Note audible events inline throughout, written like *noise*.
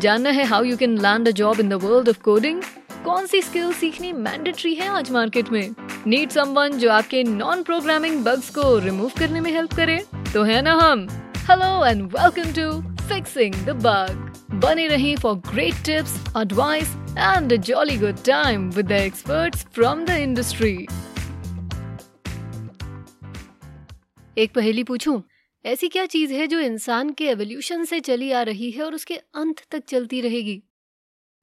जानना है how you can land a job in the world of coding कौन सी स्किल सीखनी मैंडेटरी है आज मार्केट में? नीड समवन जो आपके नॉन प्रोग्रामिंग बग्स को रिमूव करने में हेल्प करे? तो है ना हम? Hello and welcome to fixing the bug बने रही for great tips advice and a jolly good time with the experts from the industry एक पहेली पूछूँ? ऐसी क्या चीज़ है जो इंसान के एवोल्यूशन से चली आ रही है और उसके अंत तक चलती रहेगी?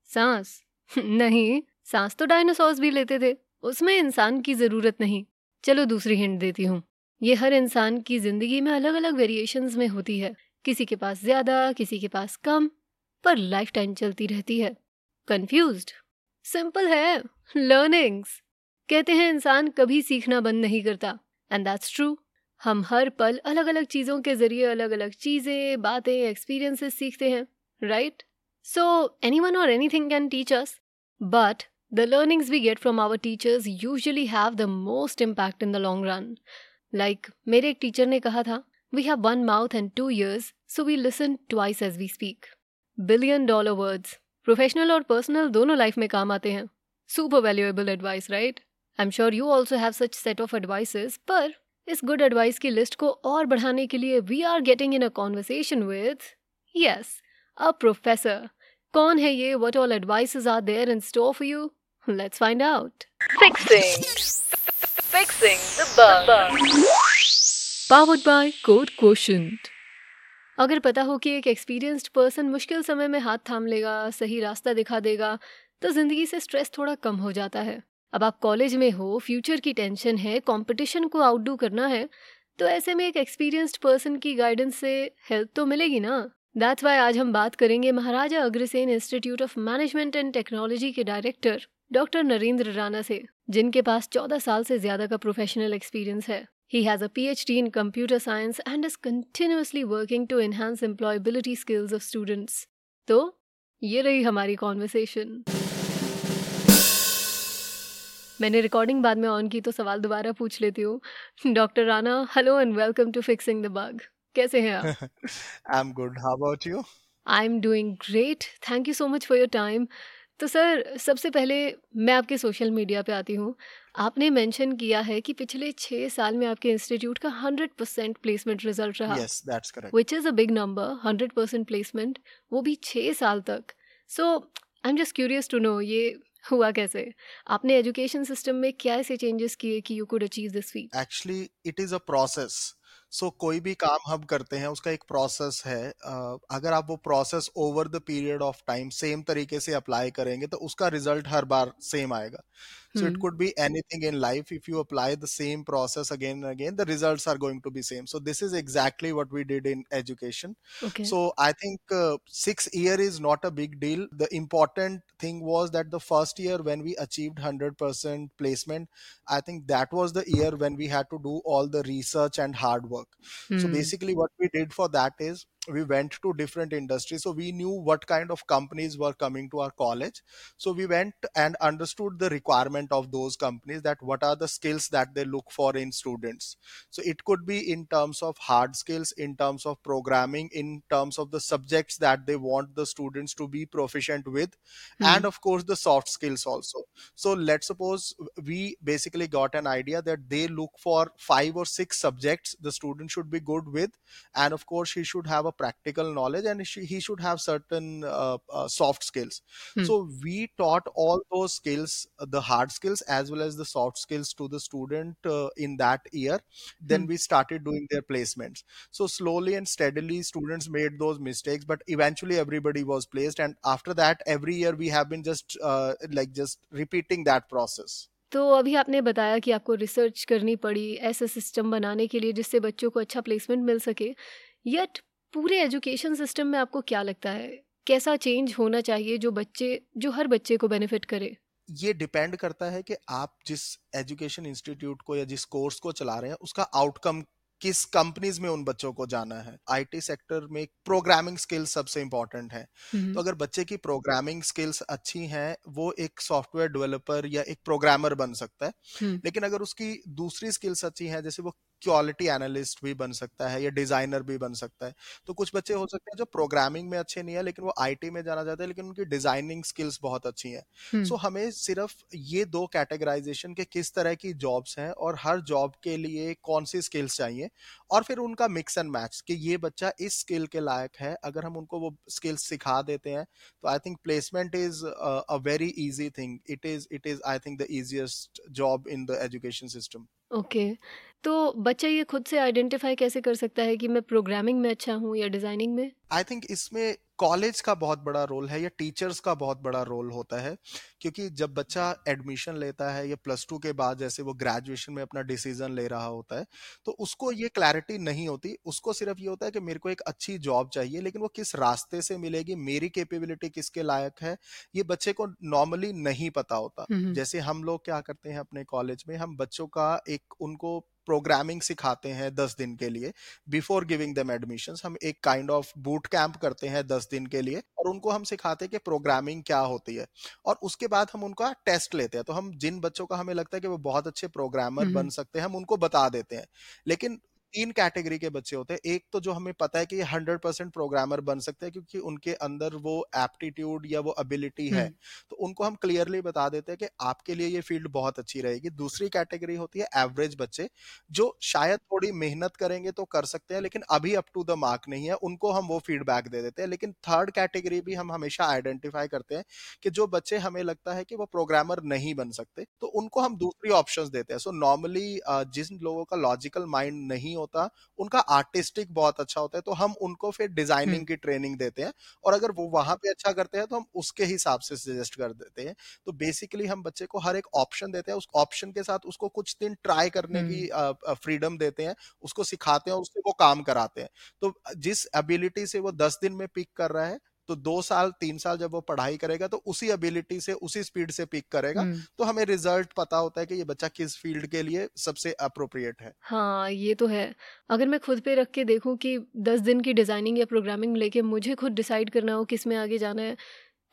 सांस। *laughs* नहीं, सांस तो डायनासोर्स भी लेते थे। उसमें इंसान की ज़रूरत नहीं। चलो दूसरी हिंट देती हूँ। ये हर इंसान की ज़िंदगी में अलग अलग वेरिएशंस में होती है। किसी के पास ज़्यादा, किसी के पास कम, पर लाइफ टाइम चलती रहती है। कंफ्यूज्ड सिंपल है। लर्निंग्स कहते हैं इंसान कभी सीखना बंद नहीं करता। एंड दैट्स ट्रू हम हर पल अलग अलग चीज़ों के ज़रिए अलग अलग चीज़ें, बातें एक्सपीरियंसेस सीखते हैं राइट सो एनी वन और anything can teach us but the learnings we get from our teachers usually have the most impact in the long run like मेरे एक टीचर ने कहा था we have one mouth and two ears so we listen twice as we speak billion dollar words professional और personal दोनों life में काम आते हैं. Super valuable advice right I am sure you also have such set of advices पर इस good advice की list को और बढ़ाने के लिए we are getting in a conversation with yes a professor कौन है ये? What all advices are there in store for you let's find out fixing fixing the bug powered by Code Quotient अगर पता हो कि एक एक्सपीरियंस्ड पर्सन मुश्किल समय में हाथ थाम लेगा सही रास्ता दिखा देगा तो ज़िंदगी से स्ट्रेस थोड़ा कम हो जाता है। अब आप कॉलेज में हो फ्यूचर की टेंशन है कंपटीशन को आउटडू करना है तो ऐसे में एक एक्सपीरियंस्ड पर्सन की गाइडेंस से हेल्प तो मिलेगी ना? दैट्स वाई आज हम बात करेंगे Maharaja Agrasen institute of management and technology के डायरेक्टर डॉक्टर नरेंद्र राणा से, जिनके पास चौदह साल से ज़्यादा का प्रोफेशनल एक्सपीरियंस है। He has a PhD in computer science and is continuously working to enhance employability skills of students. तो ये रही हमारी कॉन्वर्सेशन मैंने रिकॉर्डिंग बाद में ऑन की तो सवाल दोबारा पूछ लेती हूँ। Doctor Rana hello and welcome to fixing the bug कैसे हैं आप? I am good how about you I am doing great thank you so much for your time तो सर सबसे पहले मैं आपके सोशल मीडिया पे आती हूँ। आपने मेंशन किया है कि पिछले छः साल में आपके इंस्टीट्यूट का हंड्रेड परसेंट प्लेसमेंट रिज़ल्ट रहा। Which is a big number hundred percent placement वो भी छः साल तक। So I am just curious to know ये हुआ कैसे? आपने एजुकेशन सिस्टम में क्या ऐसे चेंजेस किए कि you could achieve this feat actually it is a process so so, कोई भी काम हम करते हैं उसका एक प्रोसेस है। अगर आप वो process over the period of time same तरीके से अप्लाई करेंगे तो उसका रिज़ल्ट हर बार सेम आएगा। So it could be anything in life if you apply the same process again again the results are going to be same so this is exactly what we did in education so I think six year is not a big deal the important thing was that the first year when we achieve hundred percent placement I think that was the year when we have to do all the research and hard work work hmm. so basically what we did for that is we went to different industries. So we knew what kind of companies were coming to our college. So we went and understood the requirement of those companies that what are the skills that they look for in students. So it could be in terms of hard skills in terms of programming in terms of the subjects that they want the students to be proficient with mm-hmm. and of course the soft skills also. So let's suppose we basically got an idea that they look for five or six subjects the student should be good with and of course he should have a practical knowledge and he should have certain uh, uh, soft skills hmm. so we taught all those skills uh, the hard skills as well as the soft skills to the student uh, in that year then hmm. we started doing their placements so slowly and steadily students made those mistakes but eventually everybody was placed and after that every year we have been just uh, like just repeating that process तो अभी आपने बताया कि आपको research करनी पड़ी ऐसा system बनाने के लिए जिससे बच्चों को अच्छा प्लेसमेंट मिल सके यट पूरे एजुकेशन सिस्टम में आपको क्या लगता है? कैसा चेंज होना चाहिए जो बच्चे जो हर बच्चे को बेनिफिट करे? ये डिपेंड करता है कि आप जिस एजुकेशन इंस्टीट्यूट को या जिस कोर्स को चला रहे हैं उसका आउटकम किस कंपनीज़ में उन बच्चों को जाना है? आईटी सेक्टर में प्रोग्रामिंग स्किल्स सबसे इंपॉर्टेंट है। तो अगर बच्चे की प्रोग्रामिंग स्किल्स अच्छी हैं वो एक सॉफ्टवेयर डेवलपर या एक प्रोग्रामर बन सकता है। लेकिन अगर उसकी दूसरी स्किल्स अच्छी हैं जैसे वो क्वालिटी एनालिस्ट भी बन सकता है या डिज़ाइनर भी बन सकता है। तो कुछ बच्चे हो सकते हैं जो प्रोग्रामिंग में अच्छे नहीं है लेकिन वो आईटी में जाना चाहते हैं लेकिन उनकी डिज़ाइनिंग स्किल्स बहुत अच्छी हैं। सो हम्म। So, हमें सिर्फ़ ये दो कैटेगराइजेशन के किस तरह की जॉब्स हैं और हर जॉब के लिए कौन सी स्किल्स चाहिए और फिर उनका मिक्स एंड मैच कि ये बच्चा इस स्किल के लायक है अगर हम उनको वो स्किल्स सिखा देते हैं तो I think placement is a very easy thing it is it is I think the easiest job in the education system okay तो बच्चा ये खुद से आइडेंटिफाई कैसे कर सकता है कि मैं प्रोग्रामिंग में अच्छा हूँ या डिज़ाइनिंग में? आई थिंक इसमें कॉलेज का बहुत बड़ा रोल है या टीचर्स का बहुत बड़ा रोल होता है क्योंकि जब बच्चा एडमिशन लेता है या प्लस टू के बाद जैसे वो ग्रेजुएशन में अपना डिसीज़न ले रहा होता है तो उसको ये क्लैरिटी नहीं होती। उसको सिर्फ़ ये होता है कि मेरे को एक अच्छी जॉब चाहिए लेकिन वो किस रास्ते से मिलेगी मेरी कैपेबिलिटी किसके लायक है ये बच्चे को नॉर्मली नहीं पता होता। हम्म जैसे हम लोग क्या करते हैं अपने कॉलेज में हम बच्चों का एक उनको प्रोग्रामिंग सिखाते हैं दस दिन के लिए बिफोर गिविंग दम एडमिशन हम एक काइंड ऑफ़ बूट कैंप करते हैं दस दिन के लिए और उनको हम सिखाते हैं कि प्रोग्रामिंग क्या होती है। और उसके बाद हम उनका टेस्ट लेते हैं। तो हम जिन बच्चों का हमें लगता है कि वो बहुत अच्छे प्रोग्रामर बन हम्म सकते हैं हम उनको बता देते हैं। लेकिन तीन कैटेगरी के बच्चे होते हैं। एक तो जो हमें पता है कि ये हंड्रेड परसेंट प्रोग्रामर बन सकते हैं क्योंकि उनके अंदर वो एप्टीट्यूड या वो एबिलिटी है। हम्म। तो उनको हम क्लियरली बता देते हैं कि आपके लिए ये फ़ील्ड बहुत अच्छी रहेगी। दूसरी कैटेगरी होती है एवरेज बच्चे जो शायद थोड़ी मेहनत करेंगे तो कर सकते हैं लेकिन अभी अप टू द मार्क नहीं है। उनको हम वो फीडबैक दे देते हैं। लेकिन थर्ड कैटेगरी भी हम हमेशा आइडेंटिफाई करते हैं कि जो बच्चे हमें लगता है कि वो प्रोग्रामर नहीं बन सकते तो उनको हम दूसरी ऑप्शन देते हैं। सो नॉर्मली जिन लोगों का लॉजिकल माइंड नहीं होता उनका आर्टिस्टिक बहुत अच्छा होता है तो हम उनको फिर डिज़ाइनिंग हम्म। की ट्रेनिंग देते हैं और अगर वो वहाँ पे अच्छा करते हैं तो हम उसके हिसाब से सजेस्ट कर देते हैं। तो बेसिकली हम बच्चे को हर एक ऑप्शन देते हैं उस ऑप्शन के साथ उसको कुछ दिन ट्राई करने की हम्म। फ्रीडम देते हैं उसको सिखाते हैं और उससे वो काम कराते हैं। तो जिस एबिलिटी से वो दस दिन में पिक कर रहा है तो दो साल तीन साल जब वो पढ़ाई करेगा तो उसी एबिलिटी से उसी स्पीड से पिक करेगा हम्म। तो हमें रिज़ल्ट पता होता है कि ये बच्चा किस फ़ील्ड के लिए सबसे अप्रोप्रिएट है। हाँ ये तो है। अगर मैं खुद पे रख के देखूँ कि दस दिन की डिज़ाइनिंग या प्रोग्रामिंग लेके मुझे खुद डिसाइड करना हो किसमें आगे जाना है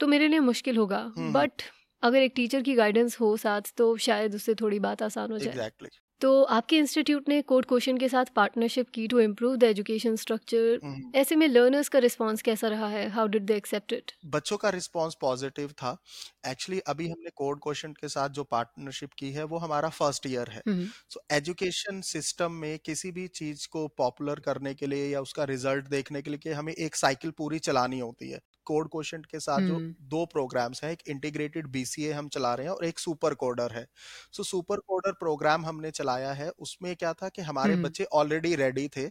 तो मेरे लिए मुश्किल होगा। हम्म। हम्म बट अगर एक टीचर की गाइडेंस हो साथ तो शायद उससे थोड़ी बात आसान हो जाए। एग्जैक्टली तो आपके इंस्टीट्यूट ने कोड क्वेश्चन के साथ पार्टनरशिप की to improve the education structure ऐसे में लर्नर्स का रिस्पांस कैसा रहा है? How did they accept it बच्चों का रिस्पांस पॉजिटिव था। एक्चुअली अभी हमने कोड क्वेश्चन के साथ जो पार्टनरशिप की है वो हमारा फ़र्स्ट ईयर है। सो एजुकेशन सिस्टम में किसी भी चीज़ को पॉपुलर करने के लिए या उसका रिज़ल्ट देखने के लिए हमें एक साइकिल पूरी चलानी होती है। कोड क्वेश्चन के साथ जो हम्म। दो प्रोग्राम्स हैं एक इंटीग्रेटेड बीसीए हम चला रहे हैं और एक सुपर कोडर है। सो सुपर कोडर प्रोग्राम हमने चलाया है उसमें क्या था कि हमारे हम्म। बच्चे ऑलरेडी रेडी थे।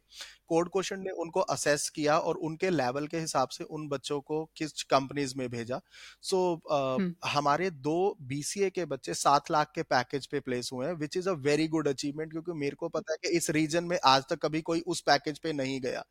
कोड क्वेश्चन ने उनको असेस किया और उनके लेवल के हिसाब से उन बच्चों को किस कंपनीज़ में भेजा। सो हम्म। हमारे दो बीसीए के बच्चे सात लाख के पैकेज पे प्लेस हुए हैं which is a very good achievement क्योंकि मेरे को पता है कि इस रीजन में आज तक कभी कोई उस पैकेज पे नहीं गया।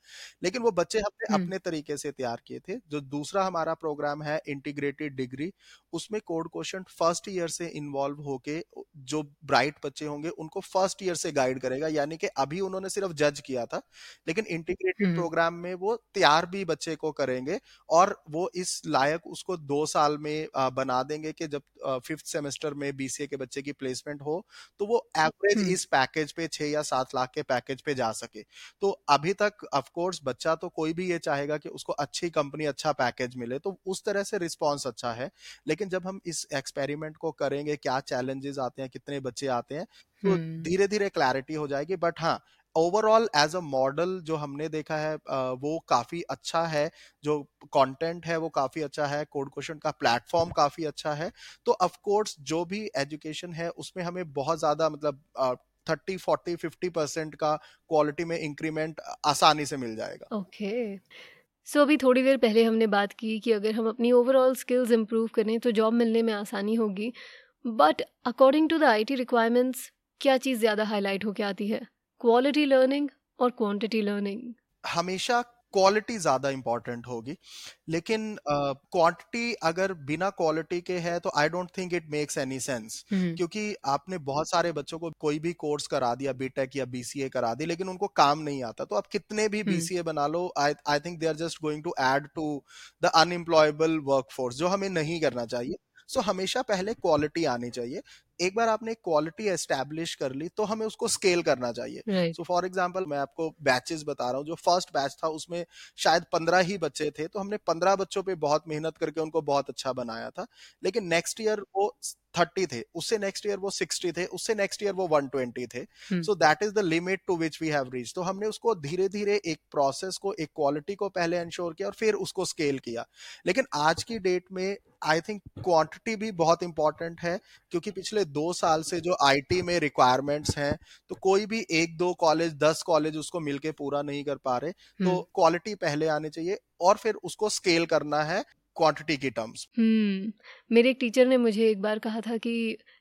लेकिन वो बच्चे हमने अपने तरीके से तैयार किए थे जो दूसरा हमारा प्रोग्राम है इंटीग्रेटेड डिग्री उसमें कोड क्वेश्चन फ़र्स्ट ईयर से इन्वॉल्व होके जो ब्राइट बच्चे होंगे उनको फ़र्स्ट ईयर से गाइड करेगा। यानी कि अभी उन्होंने सिर्फ़ जज किया था लेकिन इंटीग्रेटेड हम्म। प्रोग्राम में वो तैयार भी बच्चे को करेंगे और वो इस लायक उसको दो साल में बना देंगे कि जब फिफ्थ सेमेस्टर में बीसीए के बच्चे की प्लेसमेंट हो तो वो एवरेज हम्म। इस पैकेज पे छह या सात लाख के पैकेज पे जा सके। तो अभी तक ऑफ़ कोर्स बच्चा तो कोई भी ये चाहेगा कि उसको अच्छी कंपनी अच्छा पैकेज मिले तो उस तरह से रिस्पॉन्स अच्छा है। लेकिन जब हम इस एक्सपेरिमेंट को करेंगे क्या चैलेंजेस आते हैं कितने बच्चे आते हैं तो धीरे धीरे क्लैरिटी हो जाएगी। बट हाँ ओवरऑल एज अ मॉडल जो हमने देखा है वो काफ़ी अच्छा है। जो कंटेंट है वो काफ़ी अच्छा है। कोड क्वेश्चन का प्लेटफॉर्म काफ़ी अच्छा है। तो ऑफ़ कोर्स जो भी एजुकेशन है उसमें हमें बहुत ज़्यादा मतलब थर्टी फोर्टी फिफ्टी परसेंट का क्वालिटी में इंक्रीमेंट आसानी से मिल जाएगा। ओके सो so, अभी थोड़ी देर पहले हमने बात की कि अगर हम अपनी ओवरऑल स्किल्स इम्प्रूव करें तो जॉब मिलने में आसानी होगी। But according to the IT requirements क्या चीज़ ज़्यादा हाईलाइट होकर आती है? क्वालिटी लर्निंग और क्वान्टिटी लर्निंग हमेशा क्वालिटी ज़्यादा इंपॉर्टेंट होगी। लेकिन क्वांटिटी uh, अगर बिना क्वालिटी के है तो I don't think it makes any sense क्योंकि आपने बहुत सारे बच्चों को कोई भी कोर्स करा दिया बीटेक या बीसीए करा दी लेकिन उनको काम नहीं आता। तो आप कितने भी बीसीए बना लो I I think they are just going to add to the unemployable workforce जो हमें नहीं करना चाहिए। सो so, हमेशा पहले क्वालिटी आनी चाहिए। एक बार आपने क्वालिटी एस्टेब्लिश कर ली तो हमें उसको स्केल करना चाहिए। सो फॉर एग्ज़ाम्पल मैं आपको बैचेस बता रहा हूँ जो फ़र्स्ट बैच था उसमें शायद पंद्रह ही बच्चे थे तो हमने पंद्रह बच्चों पे बहुत मेहनत करके उनको बहुत अच्छा बनाया था। लेकिन नेक्स्ट ईयर वो थर्टी थे उससे नेक्स्ट ईयर वो सिक्सटी थे उससे नेक्स्ट ईयर वो वन ट्वेंटी थे। So that is the limit to which we have reach तो हमने उसको धीरे धीरे एक प्रोसेस को एक क्वालिटी को पहले इंश्योर किया और फिर उसको स्केल किया। लेकिन आज की डेट में आई थिंक क्वांटिटी भी बहुत इंपॉर्टेंट है क्योंकि पिछले दो साल से जो आईटी में रिक्वायरमेंट्स हैं तो कोई भी एक दो कॉलेज दस कॉलेज उसको मिलके पूरा नहीं कर पा रहे तो क्वालिटी पहले आनी चाहिए और फिर उसको स्केल करना है क्वांटिटी की टर्म्स हम्म मेरे एक टीचर ने मुझे एक बार कहा था कि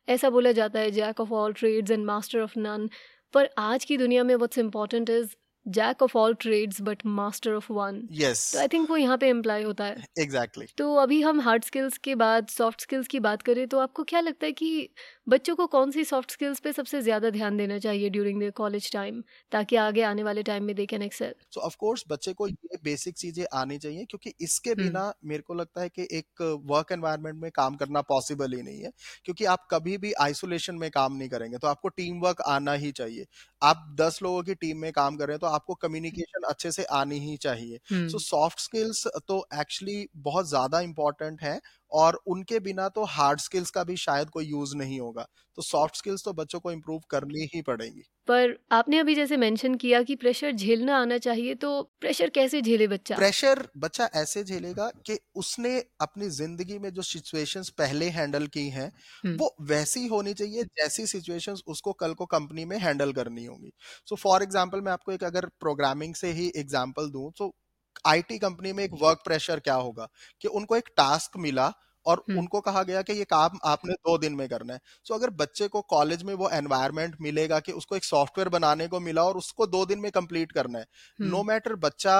ऐसा बोला जाता है jack of all trades and master of none पर आज की दुनिया में what's important is jack of all trades but master of one yes तो आई थिंक वो यहाँ पे इम्प्लाई होता है। Exactly exactly. तो अभी हम हार्ड स्किल्स के बाद सॉफ्ट स्किल्स की बात करें तो आपको क्या लगता है कि बच्चों को कौन सी सॉफ्ट स्किल्स पे सबसे ज़्यादा ध्यान देना चाहिए ड्यूरिंग द कॉलेज टाइम ताकि आगे आने वाले टाइम में they can excel so of course बच्चे को ये बेसिक चीज़ें आनी चाहिए क्योंकि इसके हम्म। बिना मेरे को लगता है कि एक वर्क एनवायरनमेंट में काम करना पॉसिबल ही नहीं है क्योंकि आप कभी भी आइसोलेशन में काम नहीं करेंगे तो आपको टीम वर्क आना ही चाहिए। आप दस लोगों की टीम में काम कर रहे हैं तो आपको कम्युनिकेशन अच्छे से आनी ही चाहिए। सो सॉफ्ट स्किल्स तो एक्चुअली बहुत ज़्यादा इंपॉर्टेंट है। और उनके बिना तो हार्ड स्किल्स का भी शायद कोई यूज़ नहीं होगा। तो सॉफ्ट स्किल्स तो बच्चों को इम्प्रूव करनी ही पड़ेंगी। पर आपने अभी जैसे मेंशन किया कि प्रेशर झेलना आना चाहिए तो प्रेशर कैसे झेले बच्चा? प्रेशर बच्चा ऐसे झेलेगा कि उसने अपनी ज़िंदगी में जो सिचुएशंस पहले हैंडल की हैं वो वैसी होनी चाहिए जैसी सिचुएशंस उसको कल को कंपनी में हैंडल करनी होगी। सो फॉर एग्ज़ाम्पल मैं आपको एक अगर प्रोग्रामिंग से ही एग्ज़ाम्पल दूँ तो आईटी कंपनी में एक वर्क प्रेशर क्या होगा? कि उनको एक टास्क मिला और उनको कहा गया कि ये काम आपने दो दिन में करना है। सो so, अगर बच्चे को कॉलेज में वो एनवायरमेंट मिलेगा कि उसको एक सॉफ्टवेयर बनाने को मिला और उसको दो दिन में कंप्लीट करना है। नो मैटर बच्चा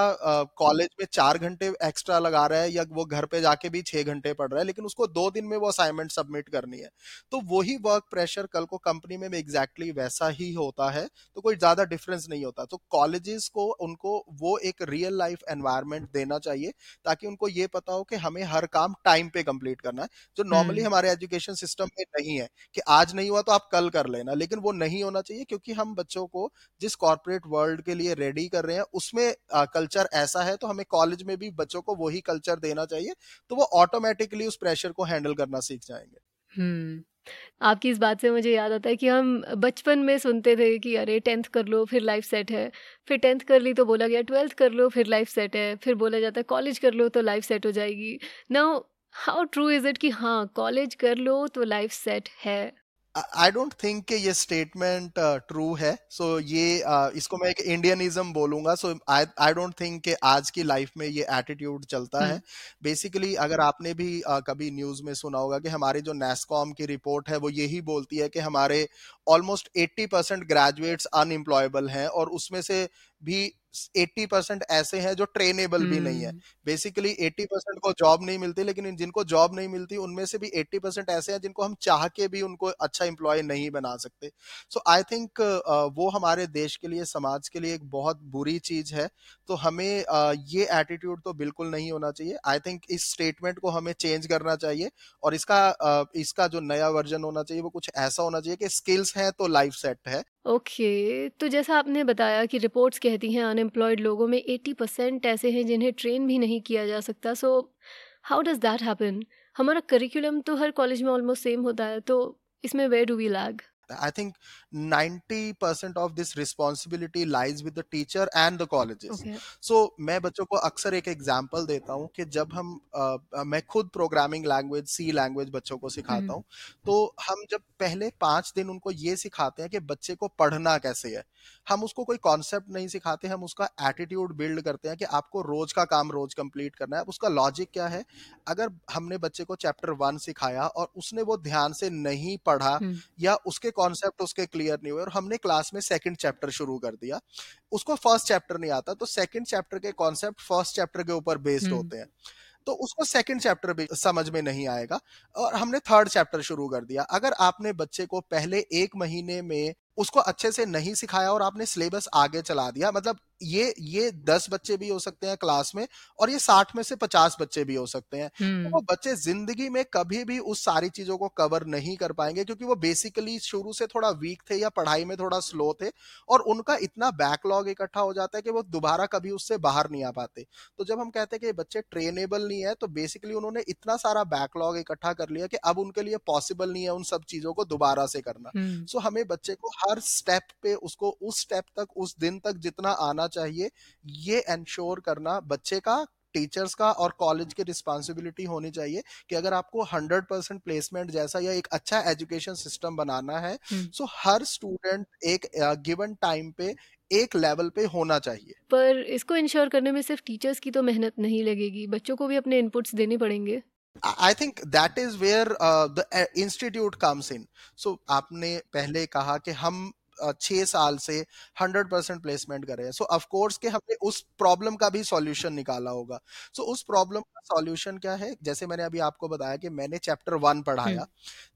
कॉलेज में चार घंटे एक्स्ट्रा लगा रहा है या वो घर पे जाके भी छह घंटे पढ़ रहा है लेकिन उसको दो दिन में वो असाइनमेंट सबमिट करनी है। तो वही वर्क प्रेशर कल को कंपनी में एग्जैक्टली exactly वैसा ही होता है तो कोई ज़्यादा डिफरेंस नहीं होता। तो कॉलेजेस को उनको वो एक रियल लाइफ एनवायरमेंट देना चाहिए ताकि उनको ये पता हो कि हमें हर काम टाइम पे कंप्लीट कंप्लीट करना है जो नॉर्मली हम्म। हमारे एजुकेशन सिस्टम में नहीं है कि आज नहीं हुआ तो आप कल कर लेना लेकिन वो नहीं होना चाहिए क्योंकि हम बच्चों को जिस कॉर्पोरेट वर्ल्ड के लिए रेडी कर रहे हैं उसमें कल्चर ऐसा है तो हमें कॉलेज में भी बच्चों को वही कल्चर देना चाहिए तो वो ऑटोमेटिकली उस प्रेशर को हैंडल करना सीख जाएँगे। हम्म। आपकी इस बात से मुझे याद आता है कि हम बचपन में सुनते थे कि अरे टेंथ कर लो फिर लाइफ सेट है फिर टेंथ कर ली तो बोला गया ट्वेल्थ कर लो फिर लाइफ सेट है फिर बोला जाता है कॉलेज कर लो तो लाइफ सेट हो जाएगी। Now how true is it कि हाँ कॉलेज कर लो तो लाइफ सेट है? आई डोंट थिंक कि ये स्टेटमेंट ट्रू uh, है. सो ये uh, इसको मैं एक इंडियनिज्म बोलूँगा. सो आई आई डोंट थिंक कि आज की लाइफ में ये एटीट्यूड चलता है. Basically hmm. अगर आपने भी uh, कभी न्यूज़ में सुना होगा कि हमारी जो नेस्कॉम की रिपोर्ट है वो यही बोलती है कि हमारे ऑलमोस्ट 80 परसेंट ग्रेजुएट्स अनएम्प्लॉयबल हैं और उसमें से भी 80 परसेंट ऐसे हैं जो ट्रेनेबल भी नहीं है। बेसिकली 80 परसेंट को जॉब नहीं मिलती लेकिन जिनको जॉब नहीं मिलती उनमें से भी 80 परसेंट ऐसे हैं जिनको हम चाह के भी उनको अच्छा एम्प्लॉय नहीं बना सकते। सो आई थिंक वो हमारे देश के लिए समाज के लिए एक बहुत बुरी चीज़ है। तो हमें uh, ये एटीट्यूड तो बिल्कुल नहीं होना चाहिए। आई थिंक इस स्टेटमेंट को हमें चेंज करना चाहिए और इसका uh, इसका जो नया वर्जन होना चाहिए वो कुछ ऐसा होना चाहिए कि स्किल्स हैं तो लाइफ सेट है। ओके तो जैसा आपने बताया कि रिपोर्ट्स कहती हैं अनएम्प्लॉयड लोगों में एटी परसेंट ऐसे हैं जिन्हें ट्रेन भी नहीं किया जा सकता। So, how does that happen? हमारा करिकुलम तो हर कॉलेज में ऑलमोस्ट सेम होता है तो इसमें where do we lag I think 90% of this responsibility lies with the teacher and the colleges. So मैं बच्चों को अक्सर एक एग्जांपल देता हूँ कि जब हम आ, मैं खुद प्रोग्रामिंग लैंग्वेज सी लैंग्वेज बच्चों को सिखाता हूँ तो हम जब पहले पाँच दिन उनको ये सिखाते हैं कि बच्चे को पढ़ना कैसे है हम उसको कोई कॉन्सेप्ट नहीं सिखाते हम उसका एटीट्यूड बिल्ड करते हैं कि आपको रोज का काम रोज कंप्लीट करना है उसका लॉजिक क्या है? अगर हमने बच्चे को चैप्टर वन सिखाया और उसने वो ध्यान से नहीं पढ़ा या उसके कॉन्सेप्ट उसके क्लियर नहीं हुए और हमने क्लास में सेकंड चैप्टर शुरू कर दिया। उसको फ़र्स्ट चैप्टर नहीं आता तो सेकंड चैप्टर के कॉन्सेप्ट फ़र्स्ट चैप्टर के ऊपर बेस्ड होते हैं। तो उसको सेकंड चैप्टर भी समझ में नहीं आएगा और हमने थर्ड चैप्टर शुरू कर दिया। अगर आपने बच्चे को पहले एक महीने में उसको अच्छे से नहीं सिखाया और आपने सिलेबस आगे चला दिया मतलब ये ये दस बच्चे भी हो सकते हैं क्लास में और ये साठ में से पचास बच्चे भी हो सकते हैं। तो वो बच्चे ज़िंदगी में कभी भी उस सारी चीज़ों को कवर नहीं कर पाएँगे क्योंकि वो बेसिकली शुरू से थोड़ा वीक थे या पढ़ाई में थोड़ा स्लो थे और उनका इतना बैकलॉग इकट्ठा हो जाता है कि वो दोबारा कभी उससे बाहर नहीं आ पाते। तो जब हम कहते हैं कि बच्चे ट्रेनेबल नहीं है तो बेसिकली उन्होंने इतना सारा बैकलॉग इकट्ठा कर लिया कि अब उनके लिए पॉसिबल नहीं है उन सब चीज़ों को दोबारा से करना। सो so, हमें बच्चे को हर स्टेप पे उसको उस स्टेप तक उस दिन तक जितना आना चाहिए। ये एंश्योर करना बच्चे का टीचर्स का और कॉलेज की रिस्पॉन्सिबिलिटी होनी चाहिए कि अगर आपको 100 परसेंट प्लेसमेंट जैसा या एक अच्छा एजुकेशन सिस्टम बनाना है सो so हर स्टूडेंट एक गिवन टाइम पे एक लेवल पे होना चाहिए। पर इसको इंश्योर करने में सिर्फ़ टीचर्स की तो मेहनत नहीं लगेगी बच्चों को भी अपने इनपुट्स देने पड़ेंगे। I think that is where the institute comes in so आपने पहले कहा कि हम छह साल से हंड्रेड परसेंट प्लेसमेंट कर रहे हैं। सो ऑफकोर्स के हमने उस प्रॉब्लम का भी सॉल्यूशन निकाला होगा। सो so, उस प्रॉब्लम का सॉल्यूशन क्या है? जैसे मैंने अभी आपको बताया कि मैंने चैप्टर वन पढ़ाया।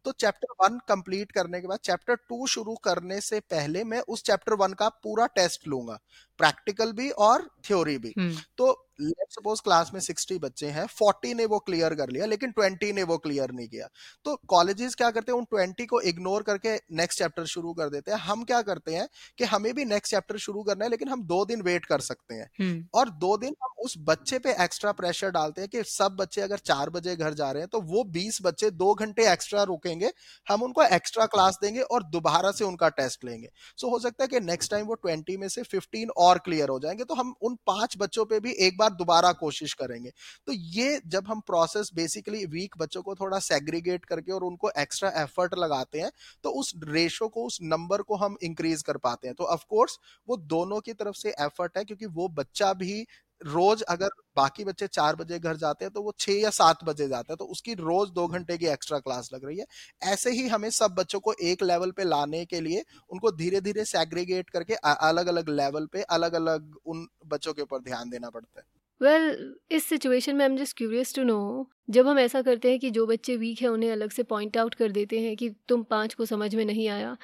तो चैप्टर वन कंप्लीट करने के बाद चैप्टर टू शुरू करने से पहले मैं उस चैप्टर वन का पूरा टेस्ट लूँगा। प्रैक्टिकल भी और थ्योरी भी। तो लेट सपोज़ क्लास में 60 बच्चे हैं 40 ने वो क्लियर कर लिया लेकिन 20 ने वो क्लियर नहीं किया। तो कॉलेजेस क्या करते हैं उन 20 को इग्नोर करके नेक्स्ट चैप्टर शुरू कर देते हैं। हम क्या करते हैं कि हमें भी नेक्स्ट चैप्टर शुरू करना है लेकिन हम दो दिन वेट कर सकते हैं। और दो दिन हम उस बच्चे पे एक्स्ट्रा प्रेशर डालते हैं कि सब बच्चे अगर चार बजे घर जा रहे हैं तो वो बीस बच्चे दो घंटे एक्स्ट्रा रुकेंगे हम उनको एक्स्ट्रा क्लास देंगे और दोबारा से उनका टेस्ट लेंगे। सो हो सकता है कि नेक्स्ट टाइम वो ट्वेंटी में से फिफ्टीन और क्लियर हो जाएँगे तो हम उन पाँच बच्चों पे भी एक बार दोबारा कोशिश करेंगे। तो ये जब हम प्रोसेस बेसिकली वीक बच्चों को थोड़ा सेग्रीगेट करके और उनको एक्स्ट्रा एफर्ट लगाते हैं तो उस रेशो को, उस नंबर को हम इंक्रीज कर पाते हैं। तो ऑफकोर्स वो दोनों की तरफ़ से एफर्ट है, क्योंकि वो बच्चा भी रोज अगर बाकी बच्चे चार बजे घर जाते हैं तो वो छह या सात बजे जाते हैं तो उसकी रोज दो घंटे की एक्स्ट्रा क्लास लग रही है। ऐसे ही हमें सब बच्चों को एक लेवल पे लाने के लिए उनको धीरे धीरे सेग्रीगेट करके अलग अलग लेवल पे अलग अलग उन बच्चों के ऊपर ध्यान देना पड़ता है। वेल well, इस सिचुएशन में I am just curious to know जब हम ऐसा करते हैं कि जो बच्चे वीक है उन्हें अलग से पॉइंट आउट कर देते हैं कि तुम पाँच को समझ में नहीं आया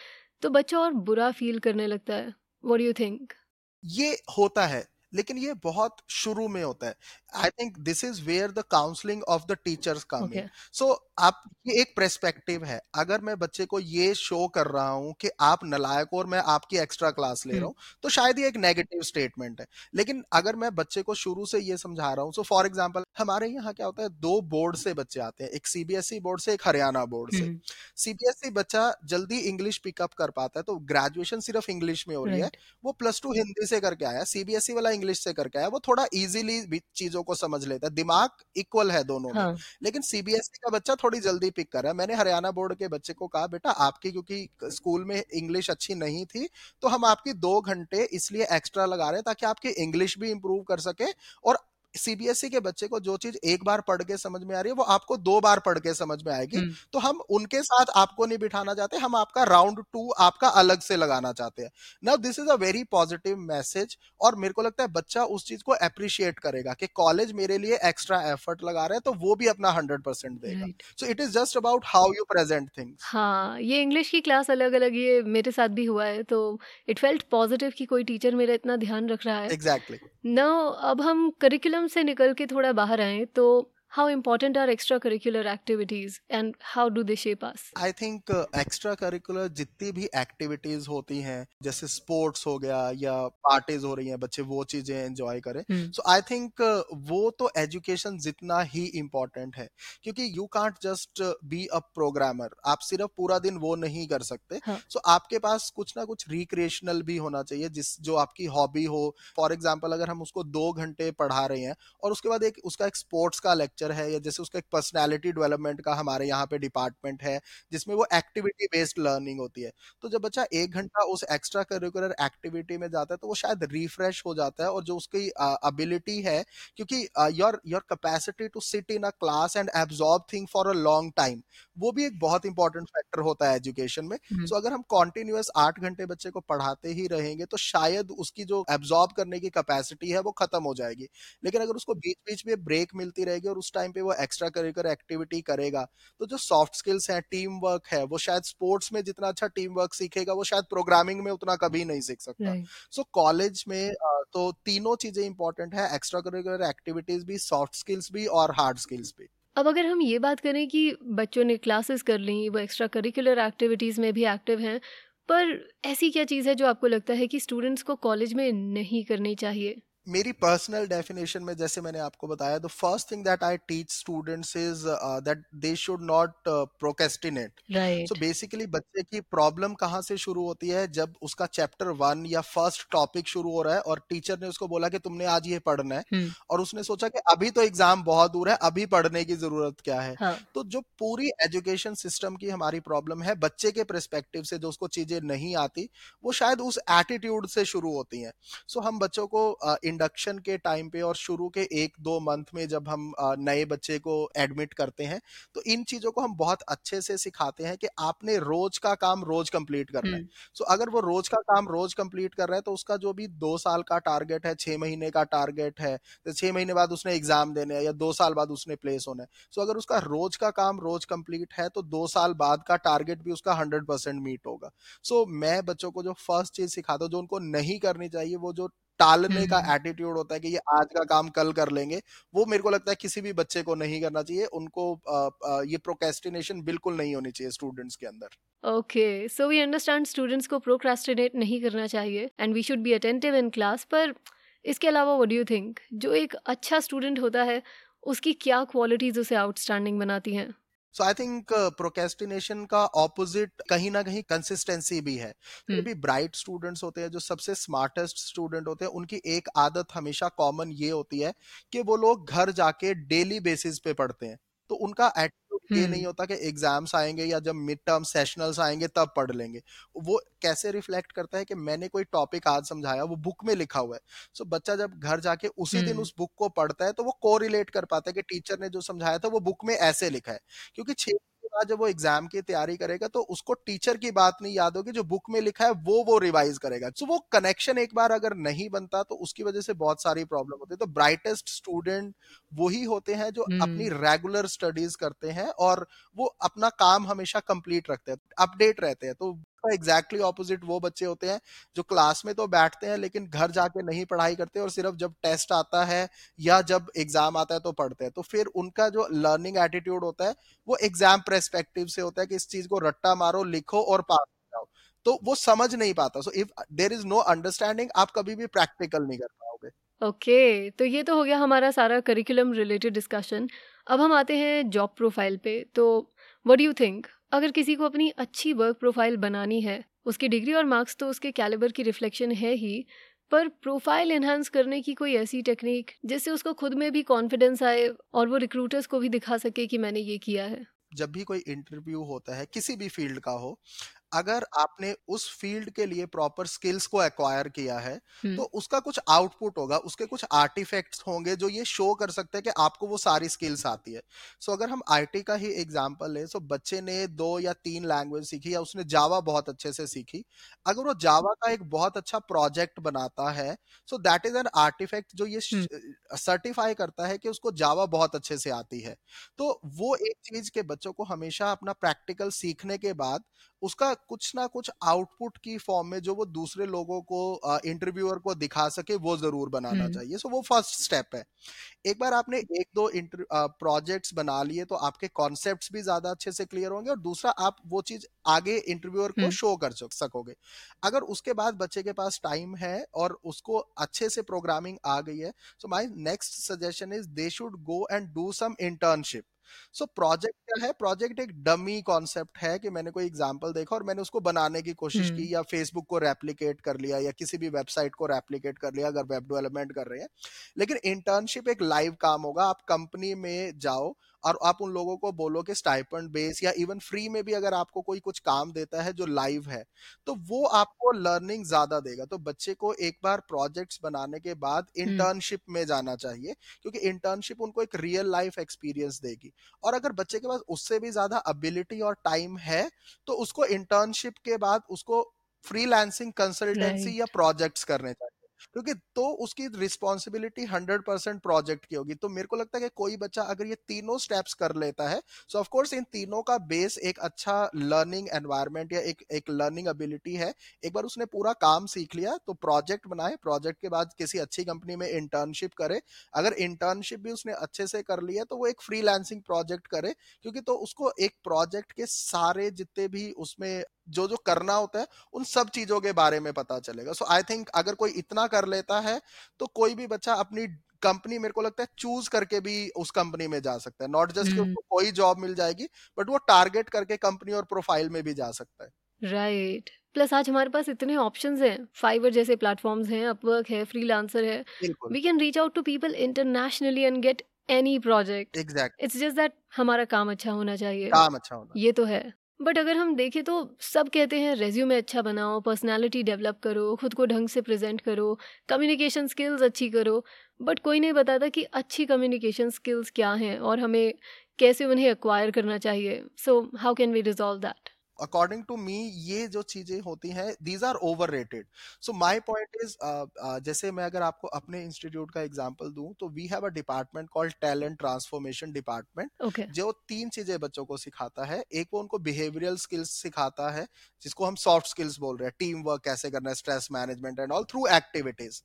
तो बच्चा और बुरा फील करने लगता है। व्हाट यू थिंक ये होता है। लेकिन ये बहुत शुरू में होता है। I think this is where the counselling of the teachers come so आप ये एक पर्सपेक्टिव है। अगर मैं बच्चे को ये शो कर रहा हूँ कि आप नलायक और मैं आपकी एक्स्ट्रा क्लास ले रहा हूँ तो शायद ये एक नेगेटिव स्टेटमेंट है। लेकिन अगर मैं बच्चे को शुरू से ये समझा रहा हूँ सो फॉर एग्ज़ाम्पल हमारे यहाँ क्या होता है दो बोर्ड से बच्चे आते हैं। एक सीबीएसई बोर्ड से एक हरियाणा बोर्ड से। सीबीएसई बच्चा जल्दी इंग्लिश पिकअप कर पाता है तो ग्रेजुएशन सिर्फ़ इंग्लिश में हो रही है। वो प्लस टू हिंदी से करके आया सीबीएसई वाला इंग्लिश से करके आया वो थोड़ा इजिली चीज़ों को समझ लेता है। दिमाग इक्वल है दोनों हाँ. में लेकिन सीबीएसई का बच्चा थोड़ी जल्दी पिक कर रहा है। मैंने हरियाणा बोर्ड के बच्चे को कहा बेटा आपकी क्योंकि स्कूल में इंग्लिश अच्छी नहीं थी तो हम आपकी दो घंटे इसलिए एक्स्ट्रा लगा रहे हैं ताकि आपकी इंग्लिश भी इंप्रूव कर सके और सीबीएसई e के बच्चे को जो चीज़ एक बार पढ़ के समझ में आ रही है वो आपको दो बार पढ़ के समझ में आएगी। तो हम उनके साथ आपको नहीं बिठाना चाहते हम आपका राउंड टू आपका अलग से लगाना चाहते हैं। Now this is a very positive message और मेरे को लगता है बच्चा उस चीज़ को अप्रिशिएट करेगा कि कॉलेज मेरे लिए एक्स्ट्रा एफर्ट लगा रहे हैं तो वो भी अपना हंड्रेड परसेंट देगा। So it is just about how you present things हाँ ये इंग्लिश की क्लास अलग अलग ये मेरे साथ भी हुआ है तो इट फेल्ट पॉजिटिव कि कोई टीचर मेरा इतना ध्यान रख रहा है। Exactly exactly. नाउ अब हम करिकुलम से निकल के थोड़ा बाहर आए तो how important are extracurricular activities and how do they shape us? I think uh, जितनी भी एक्टिविटीज़ होती हैं जैसे स्पोर्ट्स हो गया या पार्टीज़ हो रही हैं बच्चे वो चीज़ें एंजॉय करें। सो आई थिंक वो तो एजुकेशन जितना ही इम्पोर्टेंट है क्योंकि you can't just be a programmer आप सिर्फ़ पूरा दिन वो नहीं कर सकते। सो हाँ. so, आपके पास कुछ ना कुछ रिक्रिएशनल भी होना चाहिए जिस जो आपकी हॉबी हो। फॉर एग्ज़ाम्पल अगर हम उसको दो घंटे पढ़ा रहे हैं और उसके बाद एक उसका एक स्पोर्ट्स का लेक्चर लेक्चर है या जैसे उसका एक पर्सनैलिटी डेवलपमेंट का हमारे यहाँ पे डिपार्टमेंट है जिसमें वो एक्टिविटी बेस्ड लर्निंग होती है। तो जब बच्चा एक घंटा उस एक्स्ट्रा करिकुलर एक्टिविटी में जाता है तो वो शायद रिफ्रेश हो जाता है और जो उसकी अबिलिटी है क्योंकि your your capacity to sit in a class and absorb thing for a long time वो भी एक बहुत इंपॉर्टेंट फैक्टर होता है एजुकेशन में। सो so, अगर हम कॉन्टिन्यूस आठ घंटे बच्चे को पढ़ाते ही रहेंगे तो शायद उसकी जो एब्जॉर्ब करने की कैपेसिटी है वो खत्म हो जाएगी। लेकिन अगर उसको बीच बीच में ब्रेक मिलती रहेगी और उस टाइम पे वो एक्स्ट्रा करिकुलर एक्टिविटी करेगा। तो जो सॉफ्ट स्किल्स है टीम वर्क है वो शायद स्पोर्ट्स में जितना अच्छा टीम वर्क सीखेगा वो शायद प्रोग्रामिंग में उतना कभी नहीं सीख सकता। सो so, कॉलेज में तो तीनों चीज़ें इंपॉर्टेंट है एक्स्ट्रा करिकुलर एक्टिविटीज़ भी सॉफ्ट स्किल्स भी और हार्ड स्किल्स भी। अब अगर हम ये बात करें कि बच्चों ने क्लासेस कर ली वो एक्स्ट्रा करिकुलर एक्टिविटीज़ में भी एक्टिव हैं पर ऐसी क्या चीज़ है जो आपको लगता है कि स्टूडेंट्स को कॉलेज में नहीं करनी चाहिए? मेरी पर्सनल डेफिनेशन में जैसे मैंने आपको बताया the first thing that I teach students is that they should not procrastinate so basically बच्चे की प्रॉब्लम कहाँ से शुरू होती है? जब उसका चैप्टर वन या फ़र्स्ट टॉपिक शुरू हो रहा है और टीचर ने उसको बोला कि तुमने आज ये पढ़ना है hmm. और उसने सोचा कि अभी तो एग्ज़ाम बहुत दूर है अभी पढ़ने की ज़रूरत क्या है? हाँ. तो जो पूरी एजुकेशन सिस्टम की हमारी प्रॉब्लम है बच्चे के परस्पेक्टिव से जो उसको चीज़ें नहीं आती वो शायद उस एटीट्यूड से शुरू होती है। सो so, हम बच्चों को uh, इंडक्शन के टाइम पे और शुरू के एक दो मंथ में जब हम नए बच्चे को एडमिट करते हैं तो इन चीज़ों को हम बहुत अच्छे से सिखाते हैं कि आपने रोज का काम रोज कंप्लीट करना है। सो so, अगर वो रोज का काम रोज कंप्लीट कर रहा है तो उसका जो भी दो साल का टारगेट है छह महीने का टारगेट है तो छह महीने बाद उसने एग्ज़ाम देने हैं या दो साल बाद उसने प्लेस होना है। सो so, अगर उसका रोज का काम रोज कंप्लीट है तो दो साल बाद का टारगेट भी उसका हंड्रेड मीट होगा। सो so, मैं बच्चों को जो फ़र्स्ट चीज़ सिखाता हूँ जो उनको नहीं करनी चाहिए वो जो टालने का एटीट्यूड होता है कि ये आज का काम कल कर लेंगे। वो मेरे को लगता है किसी भी बच्चे को नहीं करना चाहिए। उनको आ, आ, ये प्रोकेस्टिनेशन बिल्कुल नहीं होनी चाहिए स्टूडेंट्स के अंदर। Okay so we understand students को प्रोक्रेस्टिनेट नहीं करना चाहिए and we should be attentive in class पर इसके अलावा व्हाट डू यू थिंक जो एक अच्छा स्टूडेंट होता है उसकी क्या क्वालिटीज उसे आउटस्टैंडिंग बनाती हैं? सो आई थिंक प्रोकेस्टिनेशन का ऑपोजिट कहीं ना कहीं कंसिस्टेंसी भी है। जो भी ब्राइट स्टूडेंट्स होते हैं जो सबसे स्मार्टेस्ट स्टूडेंट होते हैं उनकी एक आदत हमेशा कॉमन ये होती है कि वो लोग घर जाके डेली बेसिस पे पढ़ते हैं। तो उनका ये नहीं होता कि एग्ज़ाम्स आएँगे या जब मिड टर्म सेशनल्स आएँगे तब पढ़ लेंगे। वो कैसे रिफ्लेक्ट करता है कि मैंने कोई टॉपिक आज समझाया वो बुक में लिखा हुआ है। सो so, बच्चा जब घर जाके उसी दिन उस बुक को पढ़ता है तो वो कोरिलेट कर पाता है कि टीचर ने जो समझाया था वो बुक में ऐसे लिखा है। क्योंकि छह बाद जब वो एग्ज़ाम की तैयारी करेगा तो उसको टीचर की बात नहीं याद होगी जो बुक में लिखा है वो वो रिवाइज करेगा। तो वो कनेक्शन एक बार अगर नहीं बनता तो उसकी वजह से बहुत सारी प्रॉब्लम होती है। तो ब्राइटेस्ट स्टूडेंट वही होते हैं जो अपनी रेगुलर स्टडीज़ करते हैं और वो अपना काम हमेशा कंप्लीट रखते हैं अपडेट रहते हैं। तो एग्जैक्टली ऑपोजिट वो बच्चे होते हैं जो क्लास में तो बैठते हैं लेकिन घर जाके नहीं पढ़ाई करते और सिर्फ़ जब टेस्ट आता है या जब एग्ज़ाम आता है तो पढ़ते हैं। तो फिर उनका जो लर्निंग एटीट्यूड होता है वो एग्ज़ाम परस्पेक्टिव से होता है कि इस चीज़ को रट्टा मारो लिखो और पास जाओ। तो वो समझ नहीं पाता। So if there is no understanding आप कभी भी प्रैक्टिकल नहीं कर पाओगे। ओके okay, तो ये तो हो गया हमारा सारा करिकुलम रिलेटेड डिस्कशन अब हम आते हैं जॉब प्रोफ़ाइल पे तो व्हाट डू यू थिंक अगर किसी को अपनी अच्छी वर्क प्रोफ़ाइल बनानी है, उसकी डिग्री और मार्क्स तो उसके कैलिबर की रिफ्लेक्शन है ही, पर प्रोफ़ाइल एनहांस करने की कोई ऐसी टेक्निक जिससे उसको खुद में भी कॉन्फिडेंस आए और वो रिक्रूटर्स को भी दिखा सके कि मैंने ये किया है। जब भी कोई इंटरव्यू होता है, किसी भी फ़ील्ड का हो अगर आपने उस फ़ील्ड के लिए प्रॉपर स्किल्स को एक्वायर किया है तो उसका कुछ आउटपुट होगा उसके कुछ आर्टिफैक्ट्स होंगे जो ये शो कर सकते हैं कि आपको वो सारी स्किल्स आती है। सो so, अगर हम आईटी का ही एग्जांपल ले सो बच्चे ने दो या तीन लैंग्वेज सीखी या उसने जावा बहुत अच्छे से सीखी अगर वो जावा का एक बहुत अच्छा प्रोजेक्ट बनाता है so that is an artefact जो ये सर्टिफाई करता है कि उसको जावा बहुत अच्छे से आती है। तो वो एक चीज़ के बच्चों को हमेशा अपना प्रैक्टिकल सीखने के बाद उसका कुछ ना कुछ आउटपुट की फॉर्म में जो वो दूसरे लोगों को इंटरव्यूअर को दिखा सके वो ज़रूर बनाना चाहिए। सो so, वो फ़र्स्ट स्टेप है। एक बार आपने एक दो प्रोजेक्ट्स बना लिए तो आपके कॉन्सेप्ट भी ज़्यादा अच्छे से क्लियर होंगे और दूसरा आप वो चीज़ आगे इंटरव्यूअर को शो कर सकोगे। अगर उसके बाद बच्चे के पास टाइम है और उसको अच्छे से प्रोग्रामिंग आ गई है so my next suggestion is they should go and do some internship so so, project क्या है? प्रोजेक्ट एक डमी कॉन्सेप्ट है कि मैंने कोई एग्ज़ाम्पल देखा और मैंने उसको बनाने की कोशिश की या फेसबुक को रेप्लीकेट कर लिया या किसी भी वेबसाइट को रेप्लीकेट कर लिया अगर वेब डेवलपमेंट कर रहे हैं। लेकिन इंटर्नशिप एक लाइव काम होगा। आप कंपनी में जाओ और आप उन लोगों को बोलो कि स्टाइपेंड बेस या इवन फ्री में भी अगर आपको कोई कुछ काम देता है जो लाइव है तो वो आपको लर्निंग ज़्यादा देगा। तो बच्चे को एक बार प्रोजेक्ट्स बनाने के बाद इंटर्नशिप में जाना चाहिए क्योंकि इंटर्नशिप उनको एक रियल लाइफ एक्सपीरियंस देगी। और अगर बच्चे के पास उससे भी ज़्यादा अबिलिटी और टाइम है तो उसको इंटर्नशिप के बाद उसको फ्रीलांसिंग कंसल्टेंसी या प्रोजेक्ट्स करने चाहिए। क्योंकि तो उसकी रिस्पॉन्सिबिलिटी हंड्रेड परसेंट प्रोजेक्ट की होगी। तो मेरे को लगता है कि कोई बच्चा अगर ये तीनों स्टेप्स कर लेता है सो ऑफ़ कोर्स इन तीनों का बेस एक अच्छा लर्निंग एनवायरमेंट या एक एक लर्निंग एबिलिटी है। एक बार उसने पूरा काम सीख लिया तो प्रोजेक्ट बनाए प्रोजेक्ट के बाद किसी अच्छी कंपनी में इंटर्नशिप करे। अगर इंटर्नशिप भी उसने अच्छे से कर लिया तो वो एक फ्रीलांसिंग प्रोजेक्ट करे, क्योंकि तो उसको एक प्रोजेक्ट के सारे जितने भी उसमें जो जो करना होता है उन सब चीज़ों के बारे में पता चलेगा। सो आई थिंक अगर कोई इतना कर लेता है तो कोई भी बच्चा अपनी कंपनी मेरे को लगता है चूज़ करके भी उस कंपनी में जा सकता है। नॉट जस्ट कि हम्म। उसको कोई जॉब मिल जाएगी बट वो टारगेट करके कंपनी और प्रोफ़ाइल में भी जा सकता है। Right right. प्लस आज हमारे पास इतने ऑप्शंस हैं। फाइवर जैसे प्लेटफॉर्म्स हैं अपवर्क है फ्रीलांसर है। We can reach out to people internationally and get any project exact it's just that हमारा काम अच्छा होना चाहिए। काम अच्छा होना ये तो है। बट अगर हम देखें तो सब कहते हैं रेज्यूमे अच्छा बनाओ पर्सनालिटी डेवलप करो, खुद को ढंग से प्रेजेंट करो कम्युनिकेशन स्किल्स अच्छी करो. बट कोई नहीं बताता कि अच्छी कम्युनिकेशन स्किल्स क्या हैं और हमें कैसे उन्हें एक्वायर करना चाहिए। So how can we resolve that according to me ये जो चीज़ें होती हैं these are over rated so my point is जैसे मैं अगर आपको अपने इंस्टीट्यूट का एग्ज़ाम्पल दूँ तो we have a department called talent transformation department जो तीन चीज़ें बच्चों को सिखाता है। एक वो उनको बिहेवियरल स्किल्स सिखाता है जिसको हम सॉफ्ट स्किल्स बोल रहे हैं टीम वर्क कैसे करना है stress management and all through activities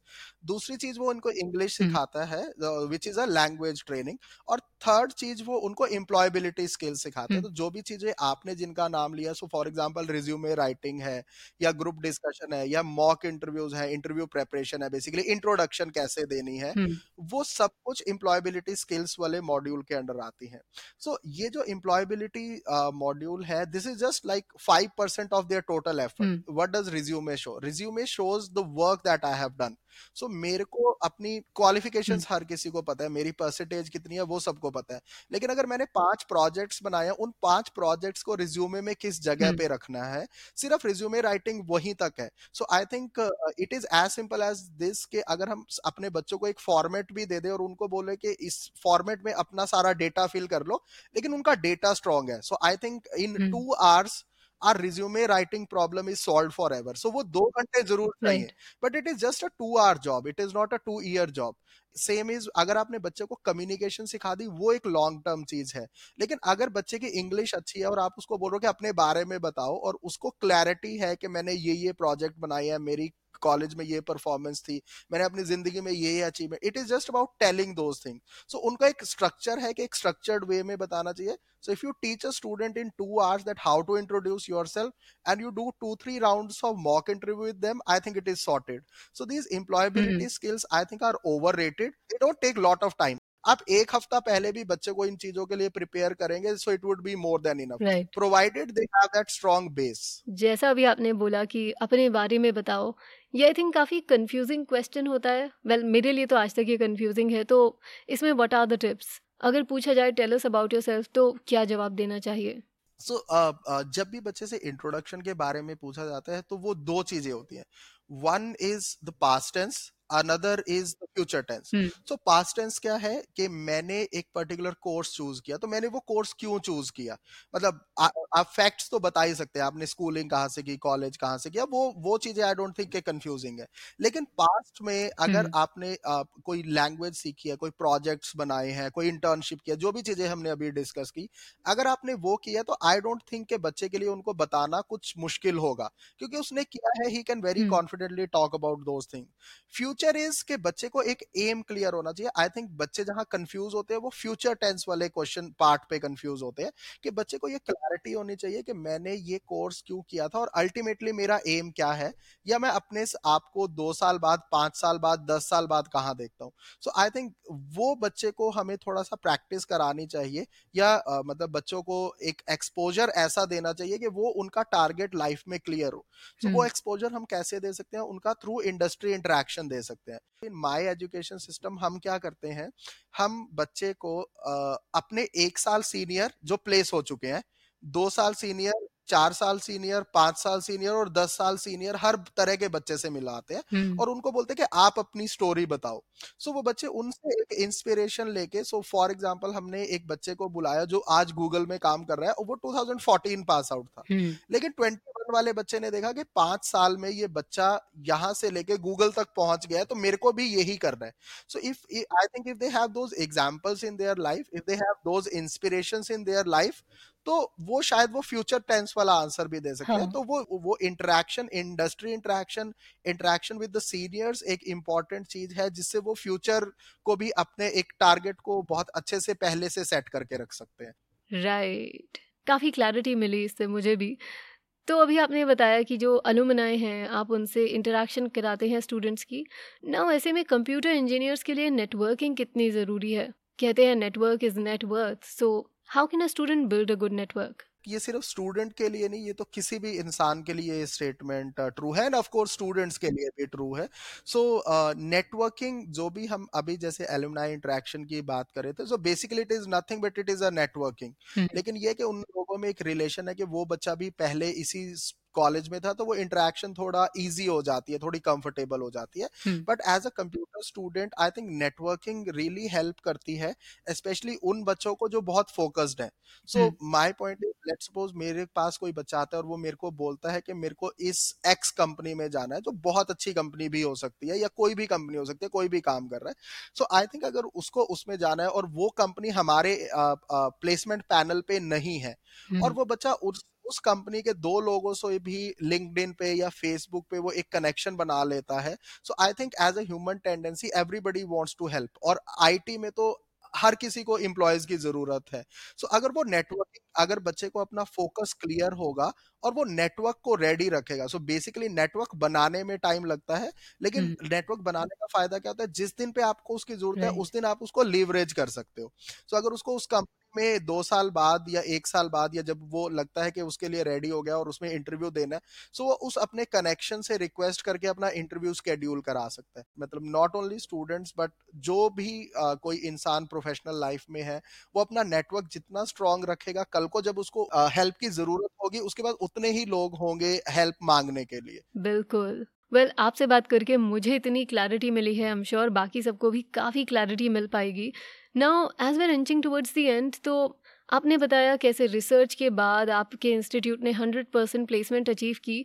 दूसरी चीज़ वो उनको इंग्लिश हम्म। सिखाता है which is a language training और थर्ड चीज़ वो उनको एम्प्लॉयबिलिटी स्किल्स सिखाते हैं। तो जो भी चीज़ें आपने जिनका नाम लिया so for example resume writing है या ग्रुप डिस्कशन है या मॉक इंटरव्यूज़ है इंटरव्यू प्रेपरेशन है बेसिकली इंट्रोडक्शन कैसे देनी है हम्म। वो सब कुछ एम्प्लॉयबिलिटी स्किल्स वाले मॉड्यूल के अंडर आती है। सो so, ये जो एम्प्लॉयबिलिटी मॉड्यूल है this is just like five percent of their total effort what does resume show resume shows the work that I have done so so, मेरे को अपनी क्वालिफिकेशन hmm. हर किसी को पता है मेरी परसेंटेज कितनी है वो सबको पता है लेकिन अगर मैंने पाँच प्रोजेक्ट्स बनाए उन पाँच प्रोजेक्ट्स को रिज्यूमे में किस जगह hmm. पे रखना है सिर्फ़ रिज्यूमे राइटिंग वहीं तक है so I think it is as simple as this के अगर हम अपने बच्चों को एक फॉर्मेट भी दे दे और उनको बोले कि इस फॉर्मेट में अपना सारा डेटा फिल कर लो लेकिन उनका डेटा स्ट्रॉन्ग है so I think in two hours our resume writing problem is solve for ever so वो दो घंटे ज़रूर चाहिए but it is just a two hour job it is not a two year job same is अगर आपने बच्चे को communication सिखा दी वो एक लॉन्ग टर्म चीज़ है। लेकिन अगर बच्चे की इंग्लिश अच्छी है और आप उसको बोलो कि अपने बारे में बताओ और उसको क्लैरिटी है कि मैंने ये ये प्रोजेक्ट बनाई है मेरी कॉलेज में ये परफॉर्मेंस थी मैंने अपनी ज़िंदगी में ये achievement it is just about telling those thing so उनका एक स्ट्रक्चर है कि एक स्ट्रक्चर्ड वे में बताना चाहिए। So if you teach a student in two hours that how to introduce yourself and you do two three rounds of mock interview with them i think it is sorted so these employability mm-hmm. skills i think are they don't take lot of time. आप एक हफ़्ता पहले भी बच्चे को इन चीज़ों के लिए प्रिपेयर करेंगे so it would be more than enough provided they have that strong base जैसा अभी आपने बोला कि अपने बारे में बताओ ये आई थिंक काफ़ी कंफ्यूजिंग क्वेश्चन होता है। वेल well, मेरे लिए तो आज तक ये कंफ्यूजिंग है तो इसमें व्हाट आर द टिप्स अगर पूछा जाए टेल अस अबाउट योरसेल्फ तो क्या जवाब देना चाहिए? सो so, uh, uh, जब भी बच्चे से इंट्रोडक्शन के बारे में पूछा जाता है तो वो दो चीज़ें होती हैं। One is the past tense another is the future tense so past tense क्या है कि मैंने एक पर्टिकुलर कोर्स चूज़ किया तो मैंने वो कोर्स क्यों चूज़ किया? मतलब आ, आप फैक्ट्स तो बता ही सकते हैं आपने स्कूलिंग कहाँ से की कॉलेज कहाँ से किया वो वो चीज़ें आई डोंट थिंक कंफ्यूजिंग है। लेकिन पास्ट में अगर hmm. आपने आ, कोई लैंग्वेज सीखी है कोई प्रोजेक्ट्स बनाए हैं कोई इंटर्नशिप किया जो भी चीज़ें हमने अभी डिस्कस की अगर आपने वो किया तो आई डोंट थिंक के बच्चे के लिए उनको बताना कुछ मुश्किल होगा क्योंकि उसने किया है ही can very confidently talk about those thing future future is के बच्चे को एक एम क्लियर होना चाहिए। आई थिंक बच्चे जहाँ कंफ्यूज होते हैं वो फ्यूचर टेंस वाले क्वेश्चन पार्ट पे कंफ्यूज होते हैं कि बच्चे को ये क्लैरिटी होनी चाहिए कि मैंने ये कोर्स क्यों किया था और अल्टीमेटली मेरा एम क्या है? या मैं अपने आप को दो साल बाद पाँच साल बाद दस साल बाद कहाँ देखता हूँ? सो आई थिंक वो बच्चे को हमें थोड़ा सा प्रैक्टिस करानी चाहिए या uh, मतलब बच्चों को एक एक्सपोजर ऐसा देना चाहिए कि वो उनका टारगेट लाइफ में क्लियर हो। सो so, वो एक्सपोजर हम्म। हम कैसे दे सकते हैं? उनका थ्रू इंडस्ट्री इंटरेक्शन दे सकते हैं। इन माई एजुकेशन सिस्टम हम क्या करते हैं? हम बच्चे को अपने एक साल सीनियर जो प्लेस हो चुके हैं, दो साल सीनियर चार साल सीनियर पाँच साल सीनियर और दस साल सीनियर हर तरह के बच्चे से मिलाते हैं और उनको बोलते हैं कि आप अपनी स्टोरी बताओ। सो so, वो बच्चे उनसे एक इंस्पिरेशन लेके सो फॉर एग्जांपल हमने एक बच्चे को बुलाया जो आज गूगल में काम कर रहा है और वो 2014 पास आउट था। लेकिन 21 वाले बच्चे ने देखा कि पाँच साल में ये बच्चा यहाँ से लेके गूगल तक पहुँच गया है तो मेरे को भी यही करना है। So if I think if they have those examples in their life if they have those inspirations in their life तो वो शायद वो फ्यूचर टेंस वाला आंसर भी दे सकते हाँ. हैं। तो वो वो interaction industry interaction interaction with the seniors एक इंपॉर्टेंट चीज़ है जिससे वो फ्यूचर को भी अपने एक टारगेट को बहुत अच्छे से पहले से सेट करके रख सकते हैं। Right right. काफ़ी क्लैरिटी मिली इससे मुझे भी। तो अभी आपने बताया कि जो अलुमनाए हैं आप उनसे इंटरेक्शन कराते हैं स्टूडेंट्स की। ना ऐसे में कंप्यूटर इंजीनियर्स के लिए नेटवर्किंग कितनी ज़रूरी है? कहते हैं network is network so how can a student build a good network ये सिर्फ़ स्टूडेंट के लिए नहीं ये तो किसी भी इंसान के लिए ये स्टेटमेंट ट्रू है एंड ऑफ़ कोर्स स्टूडेंट्स के लिए भी ट्रू है। सो so, नेटवर्किंग uh, जो भी हम अभी जैसे एलुमनाई इंटरेक्शन की बात कर रहे थे so basically it is nothing but it is a networking लेकिन ये कि उन लोगों में एक रिलेशन है कि वो बच्चा भी पहले इसी कॉलेज में था तो वो इंटरेक्शन थोड़ा इजी हो जाती है थोड़ी कंफर्टेबल हो जाती है। But as a computer student I think networking really help करती है स्पेशली उन बच्चों को जो बहुत फोकस्ड है। So my point is let suppose मेरे पास कोई बच्चा आता है और वो मेरे को बोलता है कि मेरे को इस एक्स कंपनी में जाना है जो बहुत अच्छी कंपनी भी हो सकती है या कोई भी कंपनी हो सकती है कोई भी काम कर रहा है। सो आई थिंक अगर उसको उसमें जाना है और वो कंपनी हमारे प्लेसमेंट पैनल पे नहीं है। और वो बच्चा उस उस कंपनी के दो लोगों से भी लिंक्डइन पे या फेसबुक पे वो एक कनेक्शन बना लेता है। So I think as a human tendency everybody wants to help और आईटी में तो हर किसी को एम्प्लॉयज़ की ज़रूरत है। सो so, अगर वो नेटवर्किंग अगर बच्चे को अपना फोकस क्लियर होगा और वो नेटवर्क को रेडी रखेगा। सो बेसिकली नेटवर्क बनाने में टाइम लगता है लेकिन नेटवर्क बनाने का फ़ायदा क्या होता है? जिस दिन पे आपको उसकी ज़रूरत है उस दिन आप उसको लीवरेज कर सकते हो। सो so, अगर उसको उस कंपनी में दो साल बाद या एक साल बाद या जब वो लगता है कि उसके लिए रेडी हो गया और उसमें इंटरव्यू देना है सो वो उस अपने कनेक्शन से रिक्वेस्ट करके अपना इंटरव्यू स्केड्यूल करा सकता है। मतलब नॉट ओनली स्टूडेंट्स बट जो भी आ, कोई इंसान प्रोफेशनल लाइफ में है वो अपना नेटवर्क जितना स्ट्रांग रखेगा कल को जब उसको हेल्प की ज़रूरत होगी उसके बाद उतने ही लोग होंगे हेल्प मांगने के लिए। बिल्कुल। वेल well, आपसे बात करके मुझे इतनी क्लैरिटी मिली है आई एम श्योर बाकी सबको भी काफ़ी क्लैरिटी मिल पाएगी। Now as we reaching towards the end तो आपने बताया कैसे रिसर्च के बाद आपके इंस्टीट्यूट ने हंड्रेड परसेंट प्लेसमेंट अचीव की।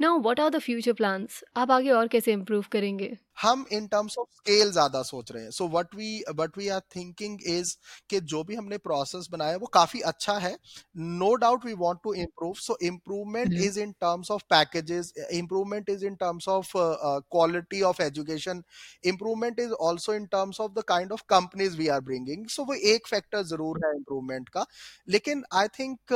Now what are the future plans आप आगे और कैसे इम्प्रूव करेंगे? हम इन टर्म्स ऑफ़ स्केल ज़्यादा सोच रहे हैं। So what we what we are thinking is कि जो भी हमने प्रोसेस बनाया वो काफ़ी अच्छा है। No doubt we want to improve so improvement is in terms of packages improvement is in terms of quality of education improvement is also in terms of the kind of companies we are bringing so वो एक factor ज़रूर है improvement का। लेकिन I think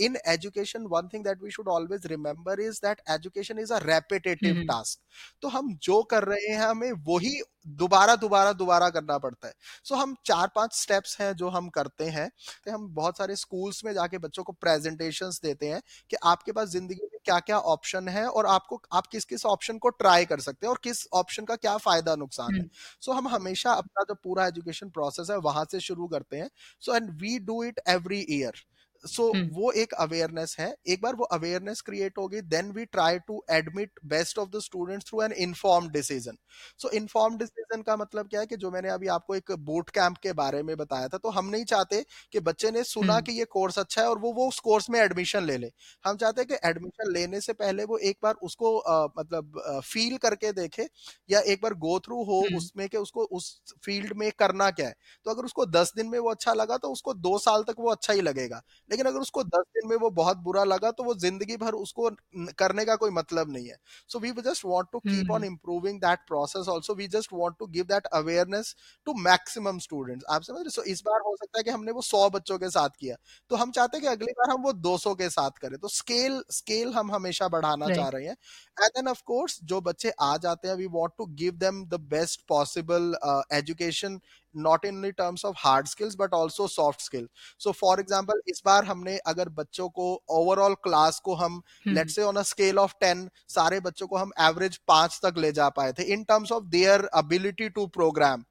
in education one thing that we should always remember is that education is a repetitive task तो हम जो कर रहे हैं हमें वही दोबारा दोबारा दोबारा करना पड़ता है। सो so, हम चार पाँच स्टेप्स हैं जो हम करते हैं। तो हम बहुत सारे स्कूल्स में जाके बच्चों को प्रेजेंटेशंस देते हैं कि आपके पास ज़िंदगी में क्या क्या ऑप्शन है और आपको आप किस किस ऑप्शन को ट्राई कर सकते हैं और किस ऑप्शन का क्या फ़ायदा नुकसान है। सो so, हम हमेशा अपना जो पूरा एजुकेशन प्रोसेस है वहाँ से शुरू करते हैं। So and we do it every year so so, वो एक अवेयरनेस है। एक बार वो अवेयरनेस क्रिएट होगी then we try to admit best of the students through an inform decision so inform decision का मतलब क्या है कि जो मैंने अभी आपको एक बूट कैंप के बारे में बताया था तो हम नहीं चाहते कि बच्चे ने सुना कि ये कोर्स अच्छा है और वो वो उस कोर्स में एडमिशन ले ले। हम चाहते हैं कि एडमिशन लेने से पहले वो एक बार उसको आ, मतलब फील करके देखे या एक बार गो थ्रू हो उसमें कि उसको उस फ़ील्ड में करना क्या है। तो अगर उसको दस दिन में वो अच्छा लगा तो उसको दो साल तक वो अच्छा ही लगेगा। लेकिन अगर उसको दस दिन में वो बहुत बुरा लगा तो वो ज़िंदगी भर उसको करने का कोई मतलब नहीं है। So we just want to keep on improving that process also we just want to give that awareness to maximum students आप समझ रहे so, इस बार हो सकता है कि हमने वो सौ बच्चों के साथ किया। तो हम चाहते हैं कि अगली बार हम वो दो सौ के साथ करें। तो स्केल स्केल हम हमेशा बढ़ाना right. चाह रहे हैं। एंड देन ऑफ़ कोर्स जो बच्चे आ जाते हैं we want to give them the best possible education not in terms of hard skills but also soft skill so for example इस बार हमने अगर बच्चों को ओवरऑल क्लास को हम let say on a scale of ten सारे बच्चों को हम एवरेज पाँच तक ले जा पाए थे in terms of their ability to program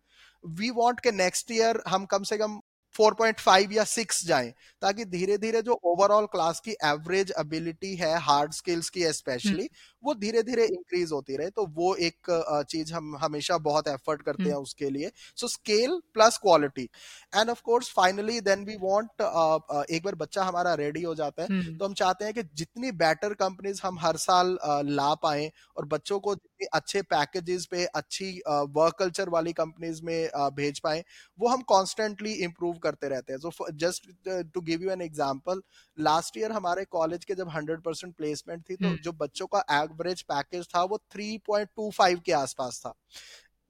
we want के नेक्स्ट ईयर हम कम से कम 4.5 या 6 जाएँ ताकि धीरे धीरे जो ओवरऑल क्लास की एवरेज एबिलिटी है हार्ड स्किल्स की स्पेशली वो धीरे धीरे इंक्रीज होती रहे। तो वो एक चीज़ हम हमेशा बहुत एफर्ट करते हैं उसके लिए। So scale plus quality and of course finally then we want एक बार बच्चा हमारा रेडी हो जाता है तो हम चाहते हैं कि जितनी बेटर कंपनीज़ हम हर साल ला पाए और बच्चों को जितनी अच्छे पैकेजेस पे अच्छी वर्क कल्चर वाली कंपनीज़ में भेज पाए वो हम कॉन्स्टेंटली इम्प्रूव करते रहते हैं। So just to give you an example last year हमारे कॉलेज के जब हंड्रेड परसेंट प्लेसमेंट थी तो जो बच्चों का एवरेज पैकेज था वो 3.25 के आसपास था।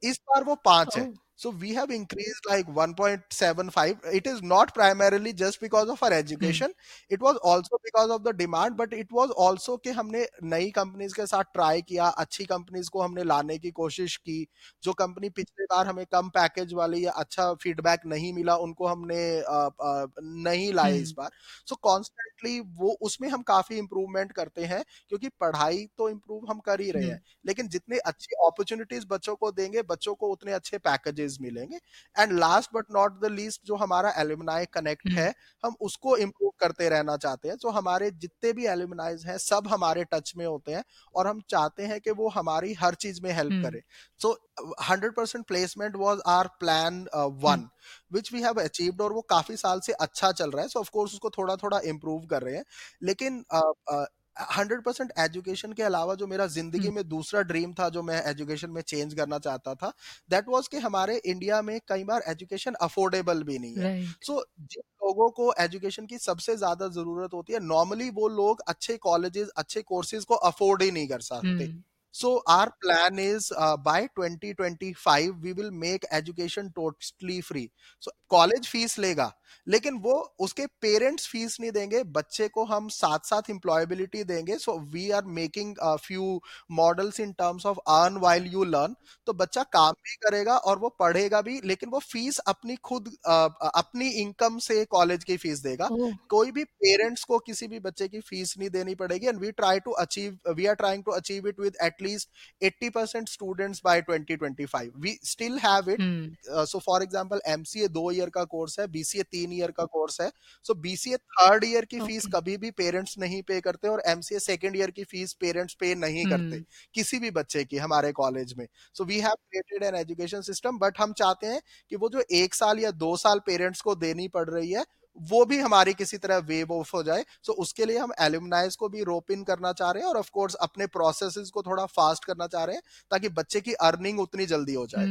इस बार वो पाँच है। So we have increased like 1.75. It is not primarily just because of our education. Mm. It was also because of the demand, but it was also कि हमने नई कंपनीज़ के साथ ट्राई किया अच्छी कंपनीज़ को हमने लाने की कोशिश की जो कंपनी पिछले बार हमें कम पैकेज वाली या अच्छा फीडबैक नहीं मिला उनको हमने आ, आ, नहीं लाए mm. इस बार सो so कॉन्स्टेंटली वो उसमें हम काफ़ी इम्प्रूवमेंट करते हैं क्योंकि पढ़ाई तो इम्प्रूव हम कर ही रहे mm. हैं लेकिन जितने अच्छी अपॉर्चुनिटीज़ बच्चों को देंगे बच्चों को उतने अच्छे पैकेजेस चीज़ मिलेंगे। And last but not the least जो हमारा एल्यूमिनाई कनेक्ट हम्म। है हम उसको इम्प्रूव करते रहना चाहते हैं। जो हमारे जितने भी एल्यूमिनाइज हैं सब हमारे टच में होते हैं और हम चाहते हैं कि वो हमारी हर चीज़ में हेल्प हम्म। करे। So hundred percent placement was our plan one which we have achieved और वो काफ़ी साल से अच्छा चल रहा है। सो so, ऑफकोर्स उसको थोड़ा थोड़ा इम्प्रूव कर रहे हैं। लेकिन uh, uh, hundred percent education के अलावा जो मेरा ज़िंदगी में दूसरा ड्रीम था जो मैं एजुकेशन में चेंज करना चाहता था दैट वाज कि हमारे इंडिया में कई बार एजुकेशन अफोर्डेबल भी नहीं है सो right. so, जिन लोगों को एजुकेशन की सबसे ज़्यादा ज़रूरत होती है नॉर्मली वो लोग अच्छे कॉलेजेस अच्छे कोर्सेज को अफोर्ड ही नहीं कर सकते hmm. So our plan is uh, by 2025 we will make education totally free. So college fees लेगा लेकिन वो उसके पेरेंट्स फ़ीस नहीं देंगे बच्चे को हम साथ साथ एम्प्लॉयबिलिटी देंगे so we are making few models in terms of earn while you learn तो बच्चा काम भी करेगा और वो पढ़ेगा भी लेकिन वो फ़ीस अपनी खुद uh, अपनी इनकम से कॉलेज की फ़ीस देगा। कोई भी पेरेंट्स को किसी भी बच्चे की फ़ीस नहीं देनी पड़ेगी and we try to achieve we are trying to achieve it with at least 80% students by 2025 we still have it hmm. uh, so for example mca दो ईयर का कोर्स है बीसीए तीन ईयर का course है so BCA third year की fees okay. कभी भी parents नहीं पे करते और एमसीए सेकेंड ईयर की फ़ीस पेरेंट्स पे नहीं hmm. करते किसी भी बच्चे की हमारे कॉलेज में so we have created an education system but हम चाहते हैं कि वो जो एक साल या दो साल पेरेंट्स को देनी पड़ रही है वो भी हमारी किसी तरह वेव ऑफ़ हो जाए सो so, उसके लिए हम एल्यूमनाइज को भी रोप इन करना चाह रहे हैं और ऑफ़ कोर्स अपने प्रोसेसेस को थोड़ा फास्ट करना चाह रहे हैं ताकि बच्चे की अर्निंग उतनी जल्दी हो जाए।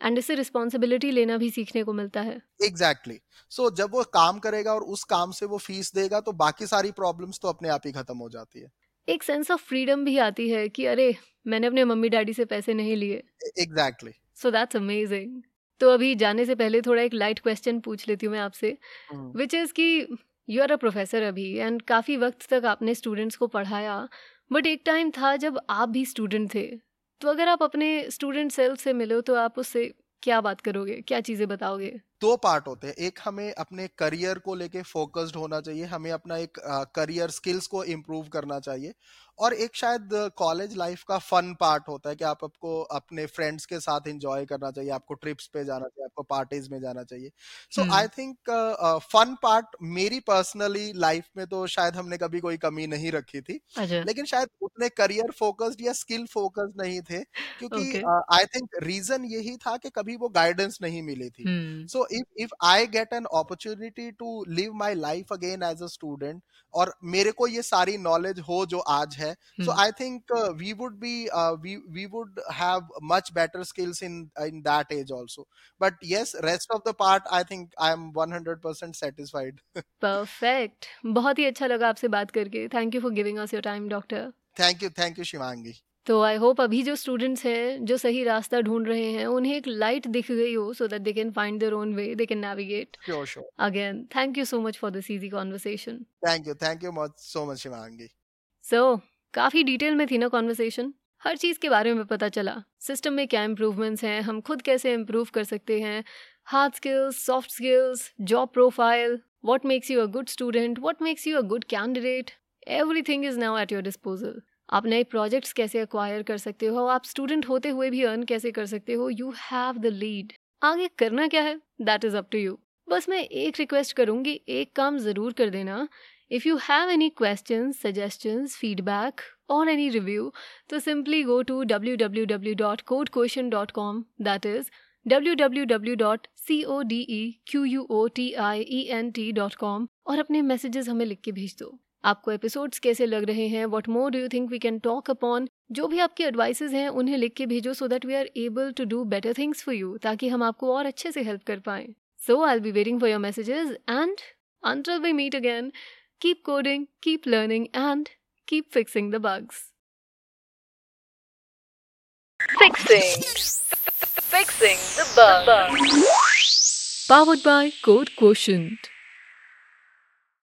एंड. इससे रिस्पॉन्सिबिलिटी लेना भी सीखने को मिलता है। Exactly exactly. सो so, जब वो काम करेगा और उस काम से वो फ़ीस देगा तो बाकी सारी प्रॉब्लम्स तो अपने आप ही खत्म हो जाती है। एक सेंस ऑफ़ फ्रीडम भी आती है कि अरे मैंने अपने मम्मी डैडी से पैसे नहीं लिए। एग्जैक्टली सो दैट्स अमेजिंग तो अभी जाने से पहले थोड़ा एक लाइट क्वेश्चन पूछ लेती हूँ मैं आपसे विच इज़ कि यू आर अ प्रोफेसर अभी एंड काफ़ी वक्त तक आपने स्टूडेंट्स को पढ़ाया बट एक टाइम था जब आप भी स्टूडेंट थे तो अगर आप अपने स्टूडेंट सेल्फ से मिलो तो आप उससे क्या बात करोगे? क्या चीज़ें बताओगे? दो पार्ट होते हैं। एक हमें अपने करियर को लेके फोकस्ड होना चाहिए हमें अपना एक करियर स्किल्स को इम्प्रूव करना चाहिए और एक शायद कॉलेज लाइफ का फन पार्ट होता है कि आप आपको अपने फ्रेंड्स के साथ एंजॉय करना चाहिए आपको ट्रिप्स पे जाना चाहिए आपको पार्टीज़ में जाना चाहिए। So I think fun part मेरी पर्सनली लाइफ में तो शायद हमने कभी कोई कमी नहीं रखी थी अच्छा। लेकिन शायद उतने करियर फोकस्ड या स्किल फोकस्ड नहीं थे क्योंकि आई थिंक रीजन यही था कि कभी वो गाइडेंस नहीं मिली थी। So if if I get an opportunity to live my life again as a student और मेरे को ये सारी नॉलेज हो जो आज है so I think we would be we we would have much better skills in in that age also but yes rest of the part I think I am 100% satisfied perfect बहुत ही अच्छा लगा आपसे बात करके. Thank you for giving us your time doctor thank you thank you Shivangi तो I hope अभी जो स्टूडेंट्स हैं जो सही रास्ता ढूंढ रहे हैं उन्हें एक लाइट दिख गई हो so that they can find their own way they can navigate sure sure again thank you so much for this easy conversation thank you thank you much so much Shivangi so काफ़ी detail में थी ना conversation हर चीज़ के बारे में पता चला. System में क्या इम्प्रूवमेंट्स हैं हम खुद कैसे इम्प्रूव कर सकते हैं? Hard skills, soft skills, job profile, what makes you a good student, what makes you a good candidate. Everything is now at your disposal. आप नए प्रोजेक्ट्स कैसे अक्वायर कर सकते हो? आप स्टूडेंट होते हुए भी अर्न कैसे कर सकते हो? यू हैव द लीड आगे करना क्या है? That is up to you बस मैं एक रिक्वेस्ट करूँगी, एक काम ज़रूर कर देना। If you have any question suggestions feedback और एनी रिव्यू तो simply go to W W W dot code question dot com that is W W W dot C O D E Q U O T I E N T dot com और अपने messages हमें लिख के भेज दो। आपको episodes कैसे लग रहे हैं? What more do you think we can talk upon जो भी आपकी एडवाइसेज हैं उन्हें लिख के भेजो so that we are able to do better things for you ताकि हम आपको और अच्छे से हेल्प कर पाएँ। So I be waiting for your messages and until we meet again keep coding keep learning and keep fixing the bugs. Fixing. Fixing the bug. powered by code quotient.